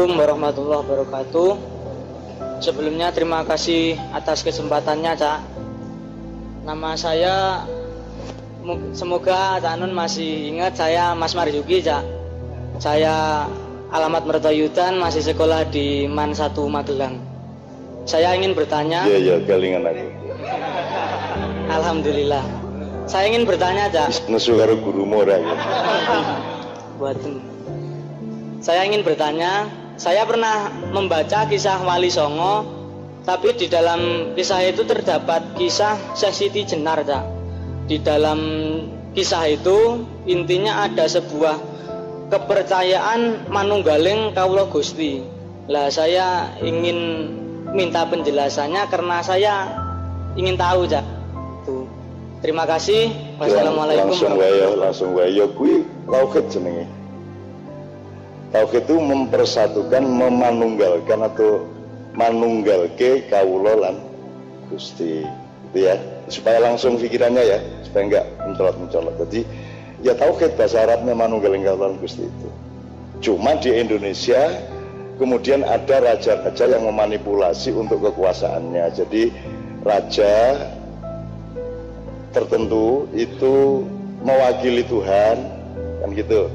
Assalamualaikum warahmatullahi wabarakatuh. Sebelumnya terima kasih atas kesempatannya, Cak. Nama saya semoga Cak Nun masih ingat saya Mas Marjuki, Cak. Saya alamat Mertoyudan masih sekolah di MAN 1 Magelang. Saya ingin bertanya. Iya, iya, galingan aku. Alhamdulillah. Saya ingin bertanya, Cak. Nesu karo guru mora ya. Buatin. Saya ingin bertanya, saya pernah membaca kisah Wali Songo, tapi di dalam kisah itu terdapat kisah Sesiti Jenar, Cak. Di dalam kisah itu intinya ada sebuah kepercayaan manunggaling kaulo Gusti. Lah saya ingin minta penjelasannya karena saya ingin tahu, Cak. Tuh. Terima kasih. Wassalamualaikum. Langsung wae langsung wae kuwi tauhid jenenge Tauhid itu mempersatukan, memanunggalkan atau manunggalke kawula lan Gusti. Itu ya, supaya langsung pikirannya ya, supaya enggak mencolot-mencolot. Jadi ya tauhid bahasa Arabnya manunggalin kawula lan Gusti itu. Cuma di Indonesia kemudian ada raja-raja yang memanipulasi untuk kekuasaannya. Jadi raja tertentu itu mewakili Tuhan kan gitu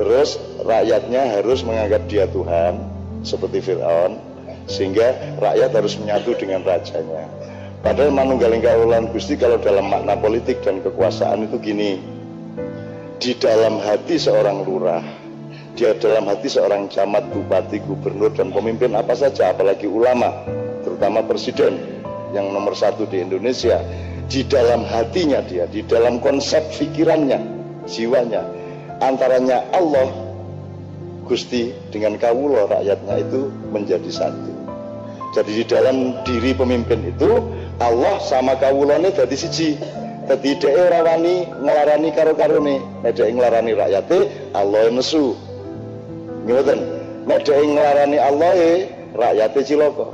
Terus rakyatnya harus menganggap dia Tuhan seperti Fir'aun sehingga rakyat harus menyatu dengan rajanya. Padahal manunggaling kaulan Gusti kalau dalam makna politik dan kekuasaan itu gini. Di dalam hati seorang lurah, dia dalam hati seorang camat, bupati, gubernur dan pemimpin apa saja, apalagi ulama, terutama presiden yang nomor satu di Indonesia, di dalam hatinya dia, di dalam konsep pikirannya, jiwanya, antaranya Allah Gusti dengan kawulo rakyatnya itu menjadi satu. Jadi di dalam diri pemimpin itu Allah sama kawulone jadi siji. Jadi dia ora wani ngelarani karo karone nek dhek nglarani rakyate Allah nesu. Ngoten nek dhek nglarani Allah e rakyate cilaka.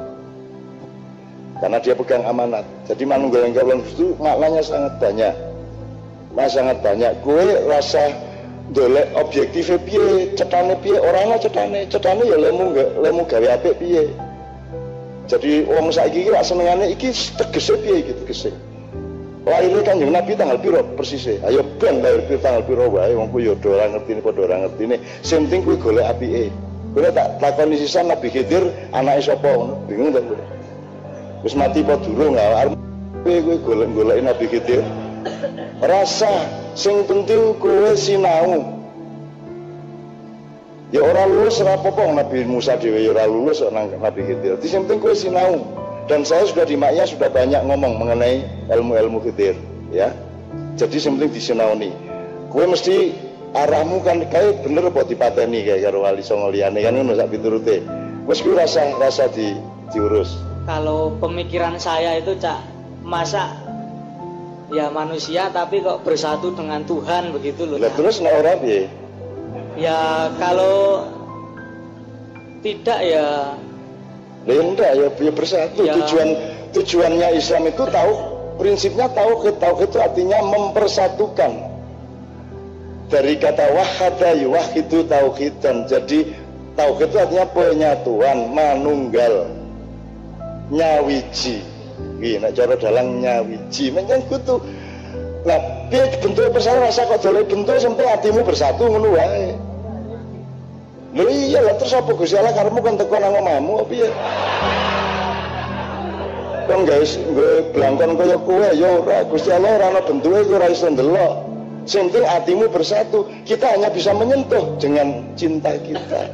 Karena dia pegang amanat. Jadi manunggaling kawulon itu maknanya sangat banyak. Nah sangat banyak. Gue rasa dolek objektif piye? Cetane piye? Orangnya cetane. Cetane ya lemu lemu gawe apik piye? Jadi wong saiki iki rak senengane iki tegese piye gitu tegese? Lahirnya kanjeng Nabi tanggal piro? Persisnya ayo ben lahir piro tanggal piro wae? Wong ku yo ora ngerti padha ora ngerti ne sing penting kuwi golek apike. Kowe tak takoni sisan Nabi Khidir anake sapa? Ngono bingung ta kowe wis mati apa durung arep kowe kowe golek-goleki Nabi Khidir. Rasa sing penting kowe sinau. Ya orang lulus ora apa Nabi Musa dhewe ya ora lulus Nabi Khidir. Di sing penting kowe sinau. Dan saya sudah di Maknya sudah banyak ngomong mengenai ilmu-ilmu Khidir ya. Jadi sing penting disinauni kowe mesti arahmu kan kayak bener apa dipateni kayak karo wali songo liyane kan ngono sak piturute. Wis rasa rasa di diurus. Kalau pemikiran saya itu cak masa ya manusia tapi kok bersatu dengan Tuhan begitu loh. Lah terus nek ora piye? Ya kalau tidak ya ya enggak ya, ya bersatu. Ya. Tujuan tujuannya Islam itu tahu prinsipnya tahu tauhid itu artinya mempersatukan. Dari kata wahada yuwahidu tauhidan. Jadi tauhid itu artinya penyatuan, manunggal, nyawiji Nggih, nek cara dalang nyawiji menyang kutu. Lah, piye bentuk persatu rasa kok dole bentuk sampai hatimu bersatu ngono wae. Lho iya lah terus apa Gusti Allah karepmu kan teko nang omahmu piye? Kan guys, gue blangkon kaya kowe ya ora Gusti Allah ora ana bentuke ora iso ndelok. Hatimu bersatu. Kita hanya bisa menyentuh dengan cinta kita.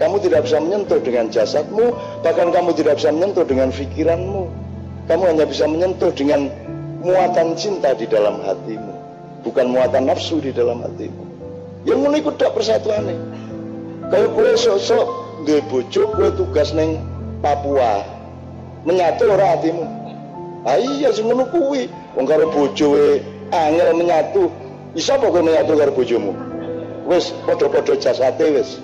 Kamu tidak bisa menyentuh dengan jasadmu, bahkan kamu tidak bisa menyentuh dengan pikiranmu. Kamu hanya bisa menyentuh dengan muatan cinta di dalam hatimu, bukan muatan nafsu di dalam hatimu. Yang ngono iku tak persatuane. Kalau kue sosok duwe bojo, kue tugas neng Papua. Menyatu ora hatimu. Ah iya sing ngono kuwi. Wong karo bojo angel menyatu. Bisa apa kowe menyatu karo bojomu? Wis padha-padha jasate wis.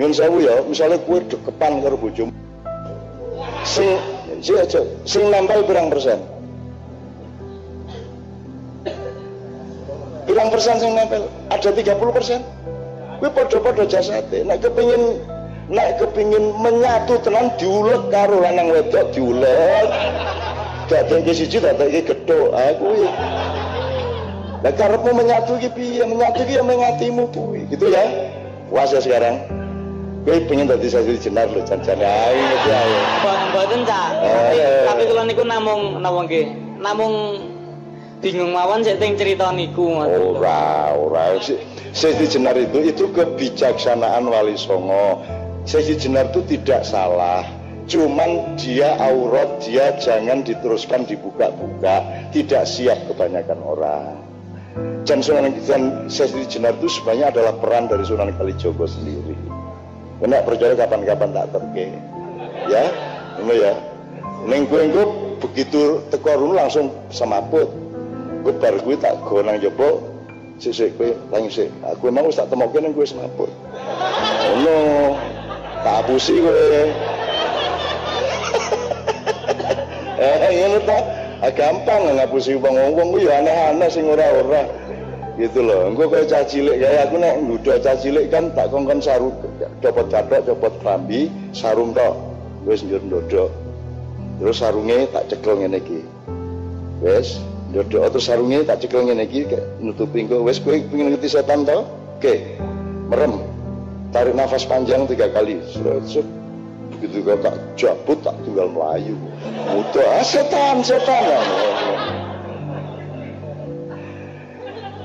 Nyun sewu ya, misalnya kue dekepan karo bojomu. Sing si aja sing nempel berang persen berang persen sing nempel ada 30 persen Kuwi padha-padha jasate. Nek kepengin nek kepengin menyatu tenan diulek karo lanang wedok diulek. Dadekke siji dadekke gethuk. Ah kuwi. Lah karepmu menyatu iki piye? Menyatu iki ya mengatimu kuwi. Gitu ya. Ya sekarang. Kowe pengen dadi sasi jenar lho jan-jan ae ngerti ae. Mboten, Cak. Tapi, Eh. tapi kula niku namung namung nggih. Namung bingung mawon sik teng cerita niku ngoten. Ora, ora. Sesi Jenar itu itu kebijaksanaan Wali Songo. Sesi Jenar itu tidak salah. Cuman dia aurat, dia jangan diteruskan dibuka-buka. Tidak siap kebanyakan orang. Dan Sunan dan Sesi Jenar itu sebenarnya adalah peran dari Sunan Kalijogo sendiri. Kena percaya kapan-kapan tak terke. Ya, ini ya. Neng gue begitu teko runu langsung semaput. Gue bar gue tak gonang jopo. Sik gue tanya sik. Aku emang wis tak temokke neng gue semaput. Ono tak apusi gue. eh ini tak ah, gampang ngapusi wong wong gue ya aneh-aneh sing ora-ora gitu loh gue kayak cah cilik kayak aku nek ngudok cah kan tak kongkon sarung copot catok copot kerambi sarung tok. Wis njur ndodok. Terus sarungnya tak cekel ngene iki. Wis ndodok. Terus sarungnya tak cekel ngene iki nutupi engko. Wis kowe pengen ngerti setan to? Oke merem. Tarik nafas panjang tiga kali. Sret. begitu kau tak jabut tak tinggal melayu mudah ah, setan setan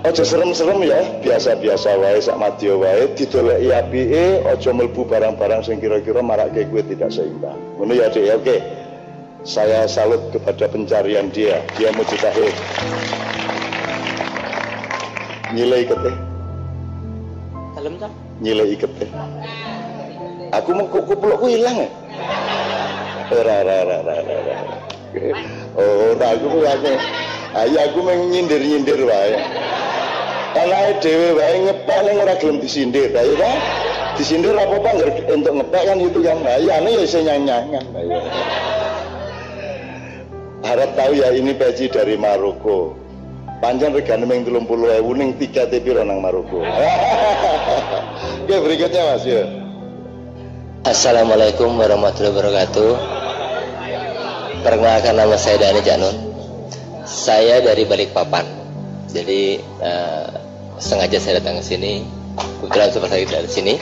Ojo serem-serem ya, biasa-biasa wae sak madya wae didoleki apike, aja mlebu barang-barang sing kira-kira marake kowe tidak seimbang. Ngono ya, Dik. Oke. Saya salut kepada pencarian dia. Dia mujtahid. Nilai ikete, Dalem, Cak. nilai ikete. Aku mau kok kuplokku ilang ya? Ora ora ora ora ora. Oh, ora aku aku. Ayo aku mau nyindir-nyindir wae. Anake dhewe wae ngepek ning ora gelem disindir, ayo kan? Disindir apa apa nggak untuk ngepek kan itu kan. Nah, ya ane ya iso nyang-nyangan. Ayo. Harap tahu ya ini peci dari Maroko. Panjang regane ming 30.000 ning tiga piro nang Maroko. Oke, berikutnya Mas ya. Assalamualaikum warahmatullahi wabarakatuh. Perkenalkan nama saya Dani Janun. Saya dari Balikpapan. Jadi eh, sengaja saya datang ke sini. Kebetulan super saya dari sini.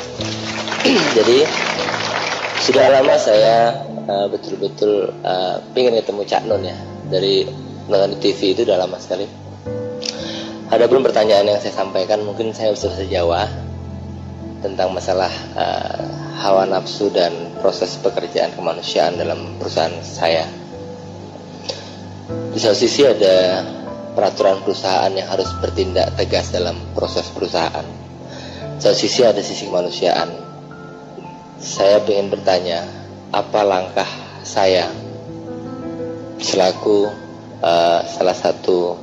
Jadi sudah lama saya eh, betul-betul eh, pengen ketemu Cak Nun ya. Dari nonton di TV itu udah lama sekali. Adapun pertanyaan yang saya sampaikan mungkin saya bisa bahasa Jawa tentang masalah eh, hawa nafsu dan proses pekerjaan kemanusiaan dalam perusahaan saya. Di satu sisi ada peraturan perusahaan yang harus bertindak tegas dalam proses perusahaan. Satu sisi ada sisi kemanusiaan. Saya ingin bertanya, apa langkah saya selaku eh, salah satu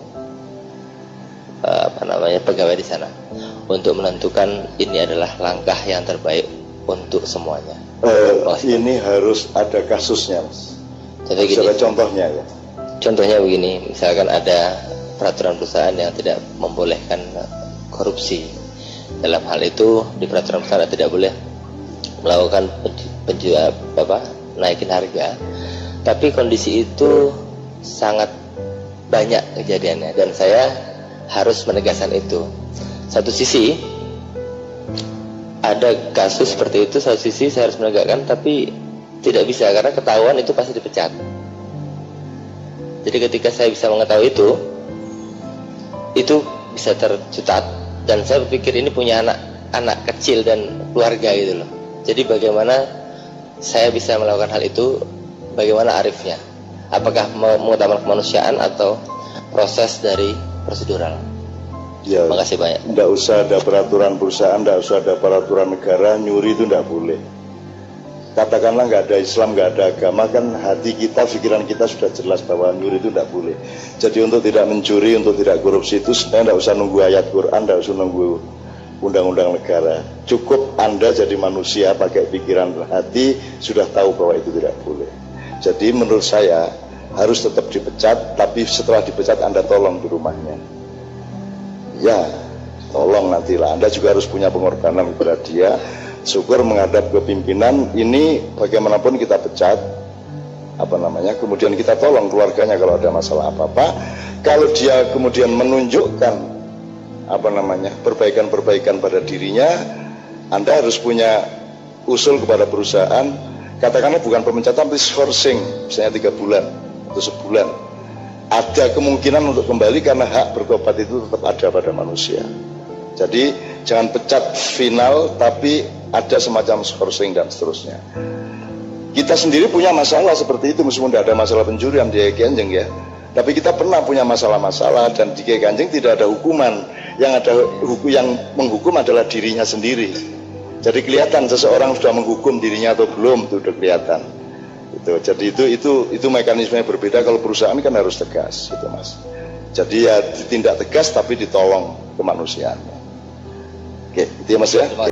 eh, apa namanya pegawai di sana untuk menentukan ini adalah langkah yang terbaik untuk semuanya. Eh, Oh, ini harus ada kasusnya, Mas. Jadi gini, contohnya ya. contohnya begini, misalkan ada peraturan perusahaan yang tidak membolehkan korupsi. Dalam hal itu di peraturan perusahaan tidak boleh melakukan penju- penjual apa naikin harga. Tapi kondisi itu sangat banyak kejadiannya dan saya harus menegaskan itu. Satu sisi ada kasus seperti itu, satu sisi saya harus menegakkan tapi tidak bisa karena ketahuan itu pasti dipecat. Jadi ketika saya bisa mengetahui itu, itu bisa tercutat dan saya berpikir ini punya anak anak kecil dan keluarga gitu loh. Jadi bagaimana saya bisa melakukan hal itu? Bagaimana arifnya? Apakah mengutamakan kemanusiaan atau proses dari prosedural? Ya, Terima kasih banyak. Tidak usah ada peraturan perusahaan, tidak usah ada peraturan negara, nyuri itu tidak boleh. Katakanlah nggak ada Islam, nggak ada agama, kan hati kita, pikiran kita sudah jelas bahwa nyuri itu tidak boleh. Jadi untuk tidak mencuri, untuk tidak korupsi itu sebenarnya tidak usah nunggu ayat Quran, tidak usah nunggu undang-undang negara. Cukup Anda jadi manusia pakai pikiran hati sudah tahu bahwa itu tidak boleh. Jadi menurut saya harus tetap dipecat, tapi setelah dipecat Anda tolong di rumahnya. Ya, tolong nantilah Anda juga harus punya pengorbanan kepada dia syukur menghadap ke pimpinan ini bagaimanapun kita pecat apa namanya kemudian kita tolong keluarganya kalau ada masalah apa-apa. Kalau dia kemudian menunjukkan apa namanya perbaikan-perbaikan pada dirinya Anda harus punya usul kepada perusahaan. Katakanlah bukan pemecatan tapi sourcing misalnya tiga bulan atau sebulan. Ada kemungkinan untuk kembali karena hak bertobat itu tetap ada pada manusia jadi jangan pecat final tapi ada semacam sourcing dan seterusnya. Kita sendiri punya masalah seperti itu meskipun tidak ada masalah pencurian di Kanjeng ya. Tapi kita pernah punya masalah-masalah dan di Kanjeng tidak ada hukuman. Yang ada hukum yang menghukum adalah dirinya sendiri. Jadi kelihatan seseorang sudah menghukum dirinya atau belum itu sudah kelihatan. Itu. Jadi itu itu itu mekanisme yang berbeda kalau perusahaan kan harus tegas itu Mas. Jadi ya ditindak tegas tapi ditolong kemanusiaannya. Oke, itu ya Mas ya.